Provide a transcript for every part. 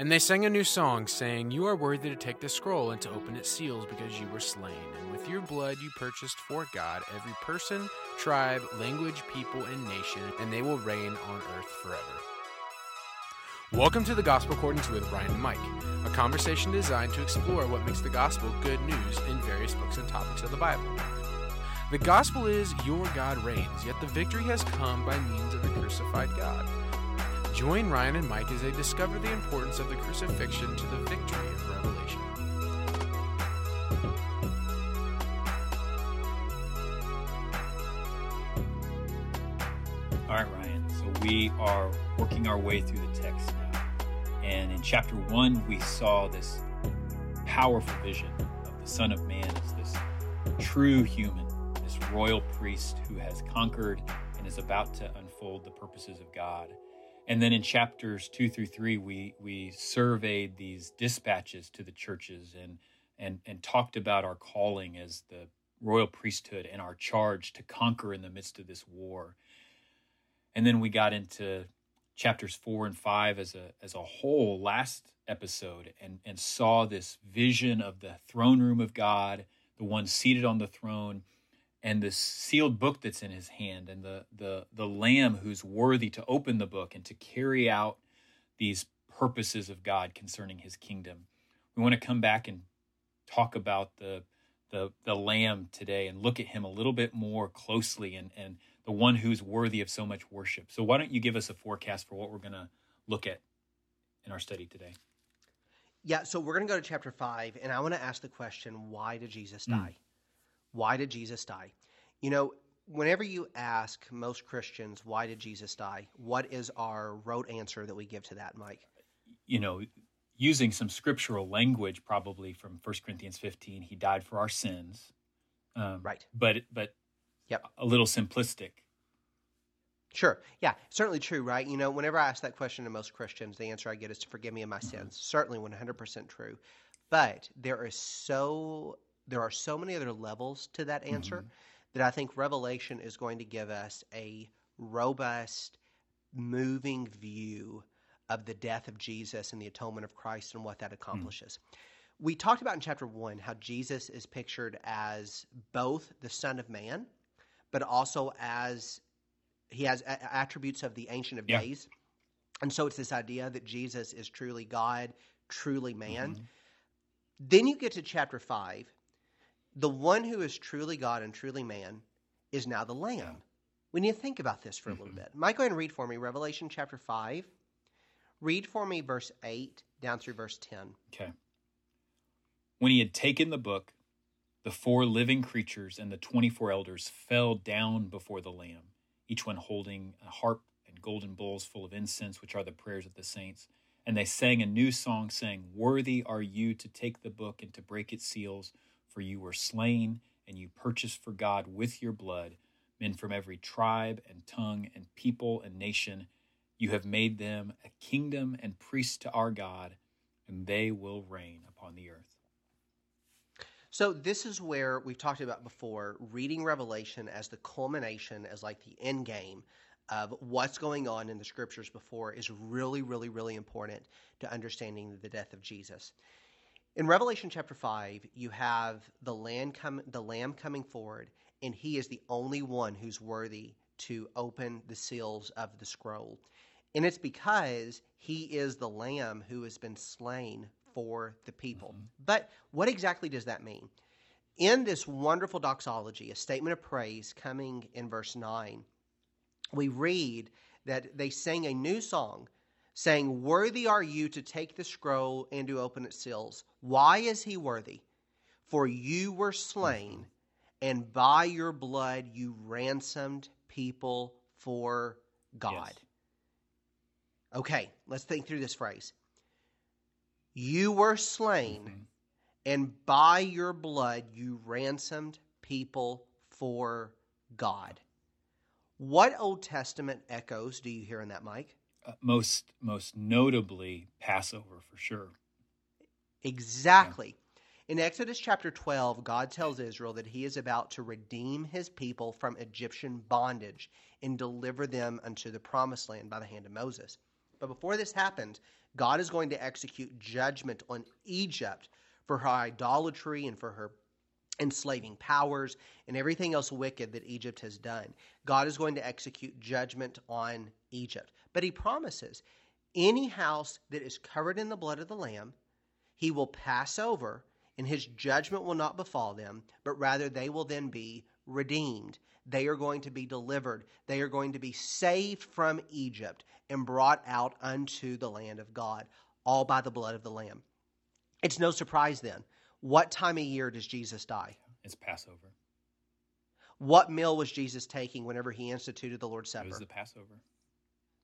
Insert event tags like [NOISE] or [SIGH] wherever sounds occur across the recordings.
And they sang a new song, saying, You are worthy to take the scroll and to open its seals because you were slain. And with your blood you purchased for God every person, tribe, language, people, and nation, and they will reign on earth forever. Welcome to the Gospel According to with Ryan and Mike, a conversation designed to explore what makes the gospel good news in various books and topics of the Bible. The gospel is your God reigns, yet the victory has come by means of the crucified God. Join Ryan and Mike as they discover the importance of the crucifixion to the victory of Revelation. All right, Ryan. So we are working our way through the text now. And in chapter one, we saw this powerful vision of the Son of Man as this true human, this royal priest who has conquered and is about to unfold the purposes of God. And then in chapters two through three, we we surveyed these dispatches to the churches and and and talked about our calling as the royal priesthood and our charge to conquer in the midst of this war. And then we got into chapters four and five as a as a whole last episode and and saw this vision of the throne room of God, the one seated on the throne, and the sealed book that's in his hand, and the the the Lamb who's worthy to open the book and to carry out these purposes of God concerning His kingdom. We want to come back and talk about the the the Lamb today and look at Him a little bit more closely and and the one who's worthy of so much worship. So why don't you give us a forecast for what we're going to look at in our study today? Yeah, so we're going to go to chapter 5 and I want to ask the question why did Jesus die? Mm. Why did Jesus die? You know, whenever you ask most Christians, why did Jesus die? What is our rote answer that we give to that, Mike? You know, using some scriptural language, probably from 1 Corinthians 15, he died for our sins. Um, right. But, but yep. a little simplistic. Sure. Yeah, certainly true, right? You know, whenever I ask that question to most Christians, the answer I get is to forgive me of my mm-hmm. sins. Certainly 100% true. But there is so there are so many other levels to that answer mm-hmm. that I think Revelation is going to give us a robust, moving view of the death of Jesus and the atonement of Christ and what that accomplishes. Mm. We talked about in chapter one how Jesus is pictured as both the Son of Man, but also as he has a- attributes of the Ancient of yeah. Days. And so it's this idea that Jesus is truly God, truly man. Mm-hmm. Then you get to chapter 5, the one who is truly God and truly man is now the Lamb. Yeah. We need to think about this for a little mm-hmm. bit. Mike, go ahead and read for me Revelation chapter 5. Read for me verse 8 down through verse 10. Okay. When he had taken the book, the four living creatures and the 24 elders fell down before the Lamb, each one holding a harp and golden bowls full of incense, which are the prayers of the saints. And they sang a new song, saying, Worthy are you to take the book and to break its seals for you were slain, and you purchased for God with your blood men from every tribe and tongue and people and nation. You have made them a kingdom and priests to our God, and they will reign upon the earth. So, this is where we've talked about before reading Revelation as the culmination, as like the end game of what's going on in the scriptures before is really, really, really important to understanding the death of Jesus. In Revelation chapter 5, you have the, land come, the Lamb coming forward, and he is the only one who's worthy to open the seals of the scroll. And it's because he is the Lamb who has been slain for the people. Mm-hmm. But what exactly does that mean? In this wonderful doxology, a statement of praise coming in verse 9, we read that they sang a new song saying, Worthy are you to take the scroll and to open its seals. Why is he worthy? For you were slain, and by your blood you ransomed people for God. Yes. Okay, let's think through this phrase. You were slain, mm-hmm. and by your blood you ransomed people for God. What Old Testament echoes do you hear in that, Mike? Most most notably Passover for sure. Exactly. Yeah. In Exodus chapter 12, God tells Israel that he is about to redeem his people from Egyptian bondage and deliver them unto the promised land by the hand of Moses. But before this happens, God is going to execute judgment on Egypt for her idolatry and for her enslaving powers and everything else wicked that Egypt has done. God is going to execute judgment on Egypt. But he promises any house that is covered in the blood of the Lamb, he will pass over, and his judgment will not befall them, but rather they will then be redeemed. They are going to be delivered. They are going to be saved from Egypt and brought out unto the land of God, all by the blood of the Lamb. It's no surprise then. What time of year does Jesus die? It's Passover. What meal was Jesus taking whenever he instituted the Lord's Supper? It was the Passover.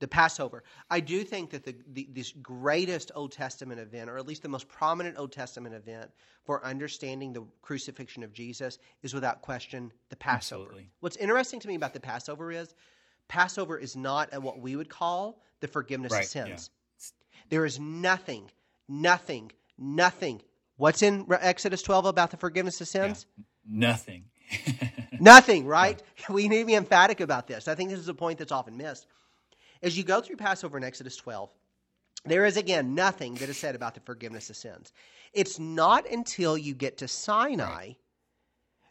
The Passover. I do think that the, the this greatest Old Testament event, or at least the most prominent Old Testament event for understanding the crucifixion of Jesus, is without question the Passover. Absolutely. What's interesting to me about the Passover is Passover is not at what we would call the forgiveness of Right, sins. There is nothing, nothing, nothing. What's in Exodus 12 about the forgiveness of sins? Nothing. [LAUGHS] Nothing, right? We need to be emphatic about this. I think this is a point that's often missed. As you go through Passover in Exodus 12, there is again nothing that is said about the forgiveness of sins. It's not until you get to Sinai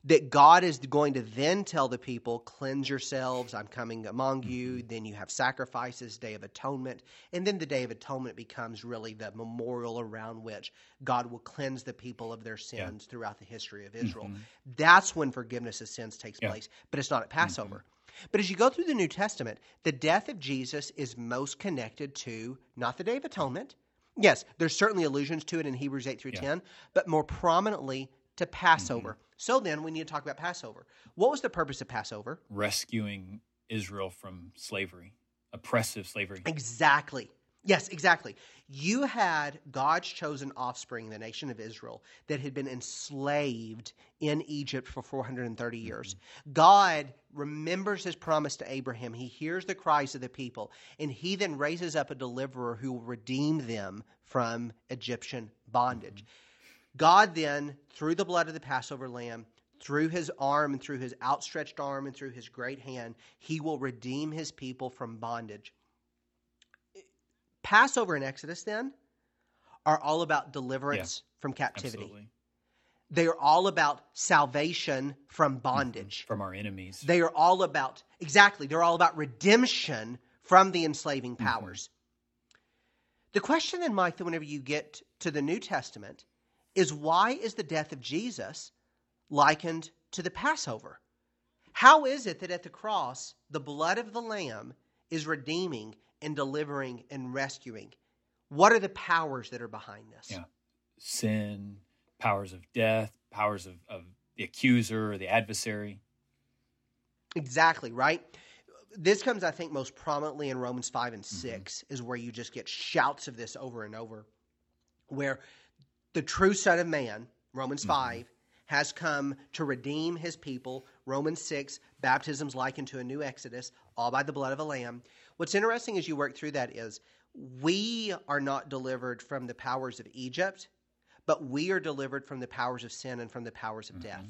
that God is going to then tell the people, Cleanse yourselves, I'm coming among you. Mm-hmm. Then you have sacrifices, Day of Atonement. And then the Day of Atonement becomes really the memorial around which God will cleanse the people of their sins throughout the history of Israel. Mm-hmm. That's when forgiveness of sins takes Yeah. place, but it's not at Passover. But as you go through the New Testament, the death of Jesus is most connected to not the Day of Atonement. Yes, there's certainly allusions to it in Hebrews 8 through Yeah. 10, but more prominently to Passover. Mm-hmm. So then we need to talk about Passover. What was the purpose of Passover? Rescuing Israel from slavery, oppressive slavery. Exactly. Yes, exactly. You had God's chosen offspring, the nation of Israel, that had been enslaved in Egypt for 430 mm-hmm. years. God remembers his promise to Abraham. He hears the cries of the people, and he then raises up a deliverer who will redeem them from Egyptian bondage. Mm-hmm. God then, through the blood of the Passover lamb, through his arm and through his outstretched arm and through his great hand, he will redeem his people from bondage. Passover and Exodus then are all about deliverance from captivity. Absolutely. They are all about salvation from bondage. Mm-hmm. From our enemies. They are all about, exactly, they're all about redemption from the enslaving mm-hmm. powers. The question then, that whenever you get to the New Testament is why is the death of Jesus likened to the Passover? How is it that at the cross, the blood of the Lamb is redeeming and delivering and rescuing? What are the powers that are behind this? Yeah. Sin, powers of death, powers of, of the accuser or the adversary. Exactly, right? This comes, I think, most prominently in Romans 5 and mm-hmm. 6, is where you just get shouts of this over and over, where the true Son of Man, Romans mm-hmm. 5, has come to redeem his people. Romans 6, baptism's likened to a new Exodus, all by the blood of a lamb. What's interesting as you work through that is we are not delivered from the powers of Egypt, but we are delivered from the powers of sin and from the powers of mm-hmm. death.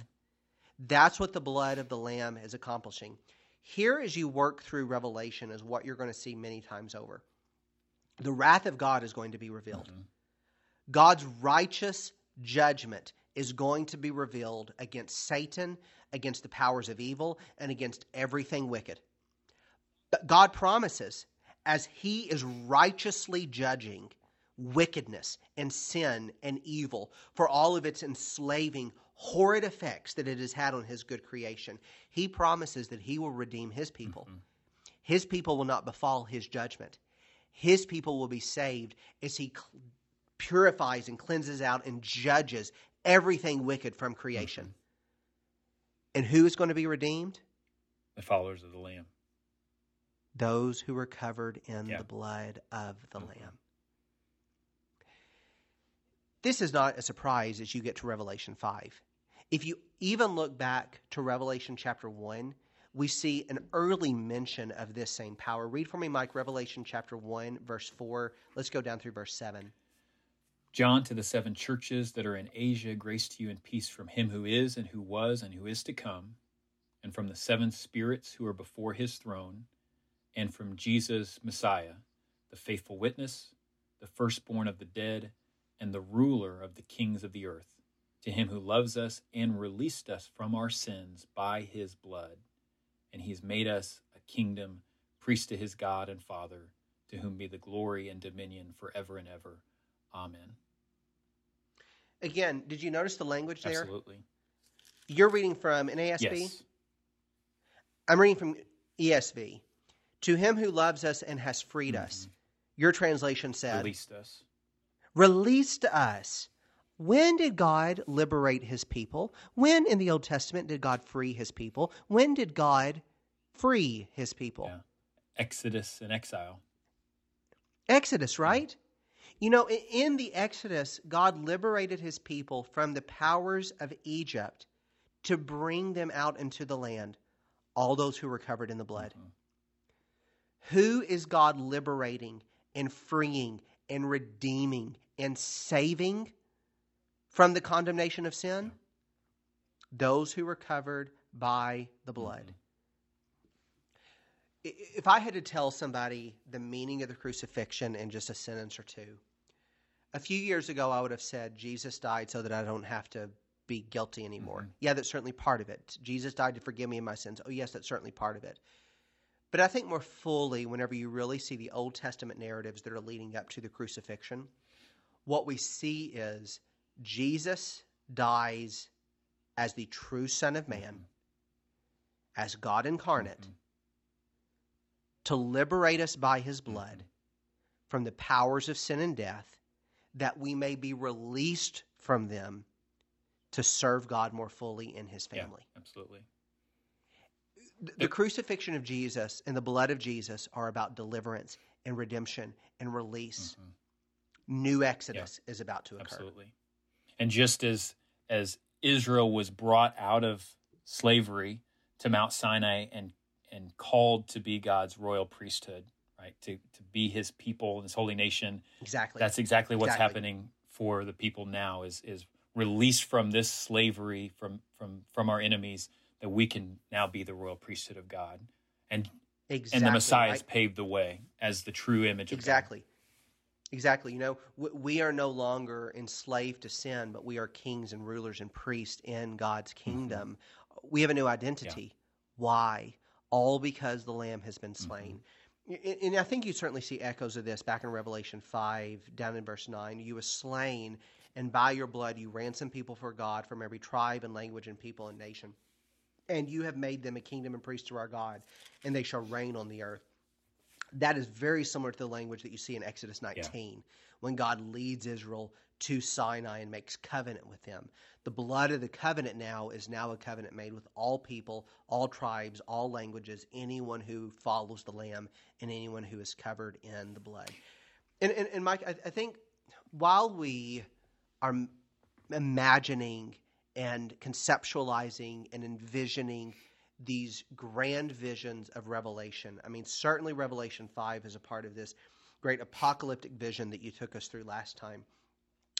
That's what the blood of the Lamb is accomplishing. Here, as you work through Revelation, is what you're going to see many times over. The wrath of God is going to be revealed. Mm-hmm. God's righteous judgment is going to be revealed against Satan, against the powers of evil, and against everything wicked. But God promises, as He is righteously judging wickedness and sin and evil for all of its enslaving, horrid effects that it has had on His good creation, He promises that He will redeem His people. Mm-hmm. His people will not befall His judgment. His people will be saved as He cl- purifies and cleanses out and judges everything wicked from creation. Mm-hmm. And who is going to be redeemed? The followers of the Lamb. Those who were covered in Yeah. the blood of the mm-hmm. Lamb. This is not a surprise as you get to Revelation 5. If you even look back to Revelation chapter 1, we see an early mention of this same power. Read for me, Mike, Revelation chapter 1, verse 4. Let's go down through verse 7. John to the seven churches that are in Asia, grace to you and peace from him who is and who was and who is to come, and from the seven spirits who are before his throne, and from Jesus Messiah, the faithful witness, the firstborn of the dead, and the ruler of the kings of the earth, to him who loves us and released us from our sins by his blood. And he has made us a kingdom, priest to his God and Father, to whom be the glory and dominion forever and ever. Amen. Again, did you notice the language there? Absolutely. You're reading from NASB? Yes. I'm reading from ESV. To him who loves us and has freed mm-hmm. us. Your translation said, Released us. released us. When did God liberate his people? When in the Old Testament did God free his people? When did God free his people? Yeah. Exodus and exile. Exodus, right? You know, in the Exodus, God liberated his people from the powers of Egypt to bring them out into the land, all those who were covered in the blood. Mm-hmm. Who is God liberating and freeing and redeeming and saving from the condemnation of sin? Those who were covered by the blood. Mm-hmm. I- If I had to tell somebody the meaning of the crucifixion in just a sentence or two, a few years ago I would have said, Jesus died so that I don't have to be guilty anymore. Mm-hmm. Yeah, that's certainly part of it. Jesus died to forgive me of my sins. Oh, yes, that's certainly part of it. But I think more fully, whenever you really see the Old Testament narratives that are leading up to the crucifixion, what we see is Jesus dies as the true Son of Man, mm-hmm. as God incarnate, mm-hmm. to liberate us by his mm-hmm. blood from the powers of sin and death, that we may be released from them to serve God more fully in his Yeah, family. absolutely. The, the crucifixion of Jesus and the blood of Jesus are about deliverance and redemption and release. New Exodus is about to occur. Mm-hmm. Absolutely. And just as as Israel was brought out of slavery to Mount Sinai and and called to be God's royal priesthood, right? To to be his people, his holy nation. Exactly. That's exactly what's Exactly. happening for the people now is is released from this slavery from from from our enemies that we can now be the royal priesthood of God. And exactly. and the Messiah has paved the way as the true image of God. Exactly. Exactly. You know, we are no longer enslaved to sin, but we are kings and rulers and priests in God's Mm-hmm. kingdom. We have a new identity. Why? All because the Lamb has been slain. Mm-hmm. And I think you certainly see echoes of this back in Revelation 5, down in verse 9. You were slain, and by your blood you ransomed people for God from every tribe and language and people and nation. And you have made them a kingdom and priests to our God, and they shall reign on the earth that is very similar to the language that you see in Exodus 19 when God leads Israel to Sinai and makes covenant with them. The blood of the covenant now is now a covenant made with all people, all tribes, all languages, anyone who follows the Lamb, and anyone who is covered in the blood. And, and, and Mike, I, I think while we are imagining and conceptualizing and envisioning these grand visions of Revelation. I mean, certainly Revelation 5 is a part of this great apocalyptic vision that you took us through last time.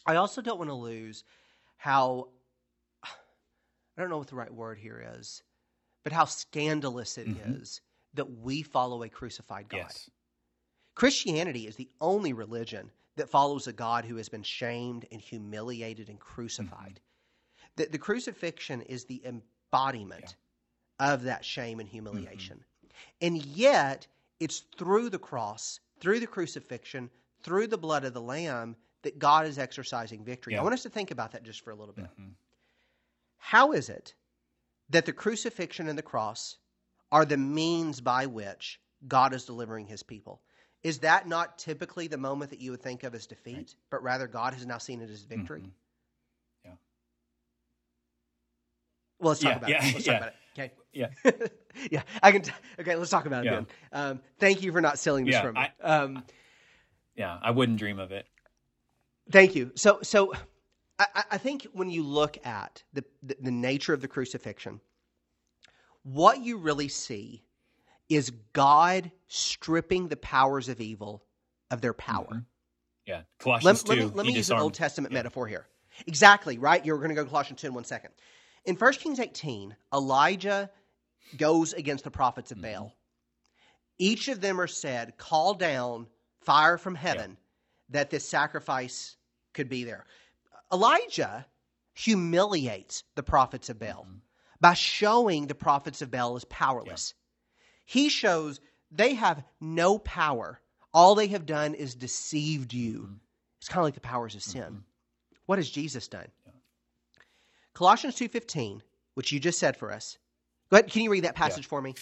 I also don't want to lose how, [SIGHS] I don't know what the right word here is, but how scandalous it mm-hmm. is that we follow a crucified God. Yes. Christianity is the only religion that follows a God who has been shamed and humiliated and crucified. Mm-hmm. The, the crucifixion is the embodiment of that shame and humiliation. And yet, it's through the cross, through the crucifixion, through the blood of the Lamb that God is exercising victory. I want us to think about that just for a little bit. Mhm. How is it that the crucifixion and the cross are the means by which God is delivering his people? Is that not typically the moment that you would think of as defeat, but rather God has now seen it as victory? Mhm. Yeah. Well, let's talk Yeah, about yeah, it. Let's yeah. talk about it. Okay. Yeah. [LAUGHS] yeah, I can. T- okay, let's talk about it then. Um, thank you for not stealing this from me. I- um, Yeah. I wouldn't dream of it. Thank you. So, so I, I- think when you look at the, the the nature of the crucifixion, what you really see is God stripping the powers of evil of their power. Mhm. Yeah. Let, Colossians let 2. me, let me use an Old Testament metaphor here. Exactly, right? You're going to go to Colossians 2 in one second. In 1 Kings 18, Elijah goes against the prophets of Mm-hmm. Baal. Each of them are said, Call down fire from heaven that this sacrifice could be there. Elijah humiliates the prophets of Baal mm-hmm. by showing the prophets of Baal as powerless. He shows they have no power. All they have done is deceived you. Mm-hmm. It's kind of like the powers of sin. Mm-hmm. What has Jesus done? Colossians 2:15, which you just said for us. Go ahead, can you read that passage for me?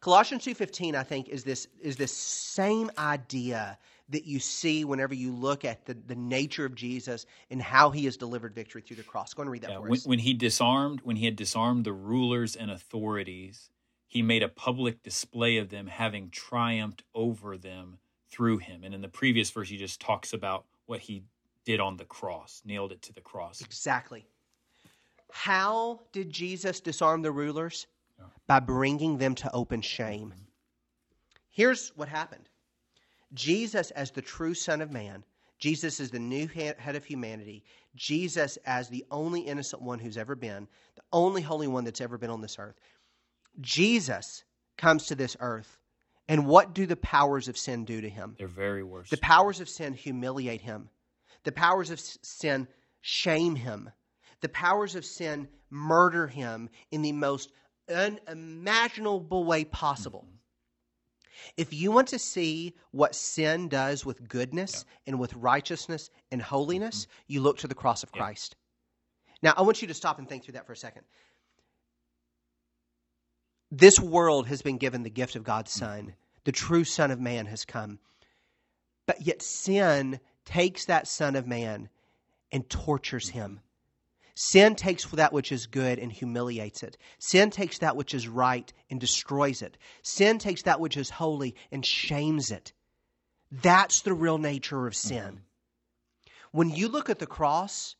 Colossians 2:15 I think is this is this same idea that you see whenever you look at the, the nature of Jesus and how he has delivered victory through the cross. Go and read that Yeah, for when, us. when he disarmed, when he had disarmed the rulers and authorities, he made a public display of them, having triumphed over them through him. And in the previous verse, he just talks about what he did on the cross, nailed it to the cross. Exactly. How did Jesus disarm the rulers? By bringing them to open shame. Here's what happened Jesus, as the true Son of Man, Jesus is the new head of humanity, Jesus, as the only innocent one who's ever been, the only holy one that's ever been on this earth. Jesus comes to this earth, and what do the powers of sin do to him? They're very worse. The powers of sin humiliate him. The powers of sin shame him. The powers of sin murder him in the most unimaginable way possible. Mm-hmm. If you want to see what sin does with goodness and with righteousness and holiness, mm-hmm. you look to the cross of Christ. Now, I want you to stop and think through that for a second. This world has been given the gift of God's Son. Mm-hmm. The true Son of Man has come. But yet sin takes that Son of Man and tortures him. Sin takes that which is good and humiliates it. Sin takes that which is right and destroys it. Sin takes that which is holy and shames it. That's the real nature of sin. Mm-hmm. When you look at the cross,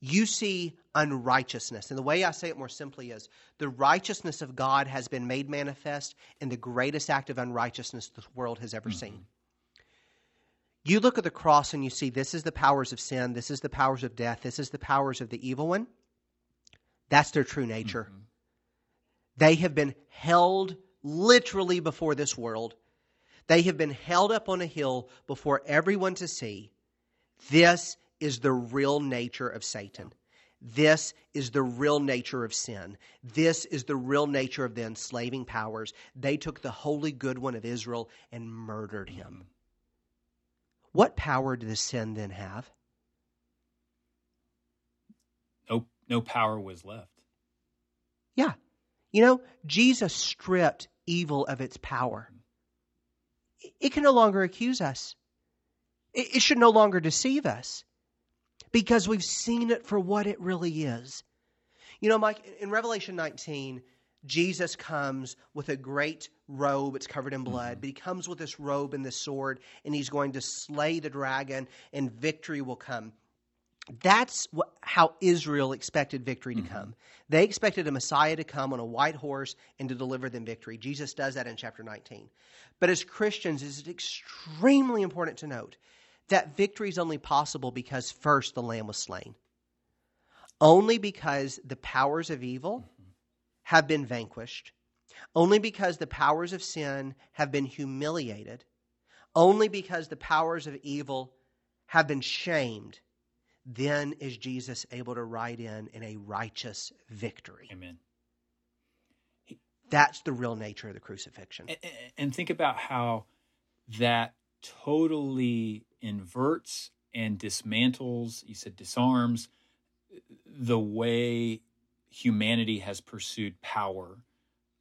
you see unrighteousness. And the way I say it more simply is the righteousness of God has been made manifest in the greatest act of unrighteousness the world has ever mm-hmm. seen. You look at the cross and you see this is the powers of sin, this is the powers of death, this is the powers of the evil one. That's their true nature. Mm-hmm. They have been held literally before this world. They have been held up on a hill before everyone to see. This is the real nature of Satan. This is the real nature of sin. This is the real nature of the enslaving powers. They took the holy good one of Israel and murdered him. Mm-hmm. What power did the sin then have? no, no power was left. Yeah. You know, Jesus stripped evil of its power. It can no longer accuse us, it it should no longer deceive us because we've seen it for what it really is. You know, Mike, in Revelation 19, Jesus comes with a great robe. It's covered in blood, mm-hmm. but he comes with this robe and this sword, and he's going to slay the dragon, and victory will come. That's what, how Israel expected victory to mm-hmm. come. They expected a Messiah to come on a white horse and to deliver them victory. Jesus does that in chapter 19. But as Christians, it's extremely important to note that victory is only possible because first the Lamb was slain. Only because the powers of evil have been vanquished. Only because the powers of sin have been humiliated. Only because the powers of evil have been shamed. Then is Jesus able to ride in in a righteous victory. Amen. That's the real nature of the crucifixion. And, and think about how that totally inverts and dismantles, you said disarms, the way humanity has pursued power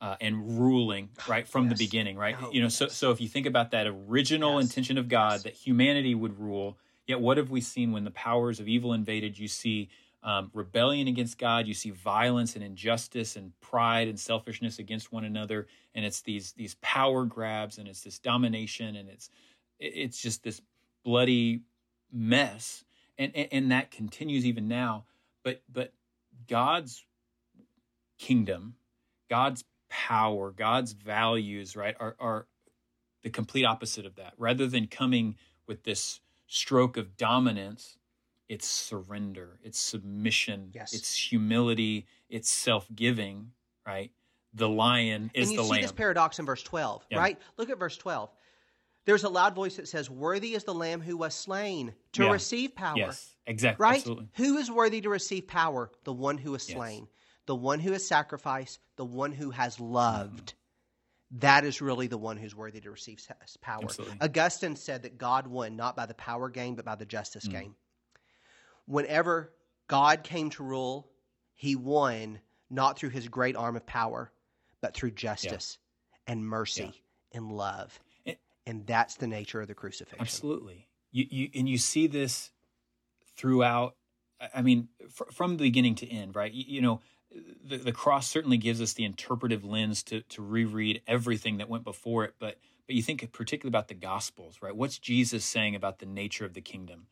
uh, and ruling right from Yes. the beginning right Oh, you know so yes. so if you think about that original Yes. intention of god that humanity would rule yet what have we seen when the powers of evil invaded you see um, rebellion against god you see violence and injustice and pride and selfishness against one another and it's these these power grabs and it's this domination and it's it's just this bloody mess and, and and that continues even now but but god's kingdom god's power god's values right are are the complete opposite of that rather than coming with this stroke of dominance it's surrender it's submission Yes. it's humility it's self-giving right the lion is and you see lamb this paradox in verse 12, Yeah. right? Look at verse 12. There's a loud voice that says, Worthy is the Lamb who was slain to Yeah. receive power. Yes, exactly. Right? Absolutely. Who is worthy to receive power? The one who is Yes. slain, the one who has sacrificed, the one who has loved. That is really the one who's worthy to receive power. Absolutely. Augustine said that God won not by the power game, but by the justice Mm. game. Whenever God came to rule, he won not through his great arm of power, but through justice and mercy and love. It- and that's the nature of the crucifixion. Absolutely. You, you and you see this throughout. I- I mean, fr- from the beginning to end, right? You, you know, the, the cross certainly gives us the interpretive lens to to reread everything that went before it. But but you think particularly about the Gospels, right? What's Jesus saying about the nature of the kingdom?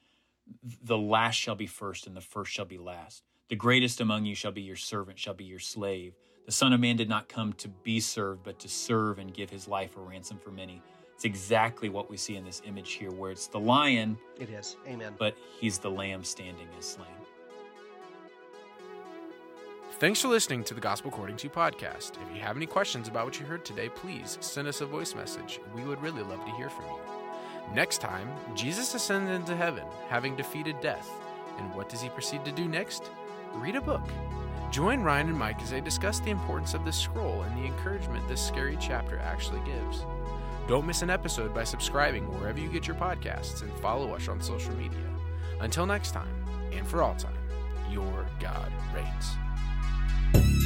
The last shall be first, and the first shall be last. The greatest among you shall be your servant, shall be your slave. The Son of Man did not come to be served, but to serve and give his life a ransom for many. It's exactly what we see in this image here, where it's the lion, It is. Amen. but he's the lamb standing as slain. Thanks for listening to the Gospel According to podcast. If you have any questions about what you heard today, please send us a voice message. We would really love to hear from you. Next time, Jesus ascended into heaven, having defeated death. And what does he proceed to do next? Read a book. Join Ryan and Mike as they discuss the importance of this scroll and the encouragement this scary chapter actually gives. Don't miss an episode by subscribing wherever you get your podcasts and follow us on social media. Until next time, and for all time, your God reigns thank you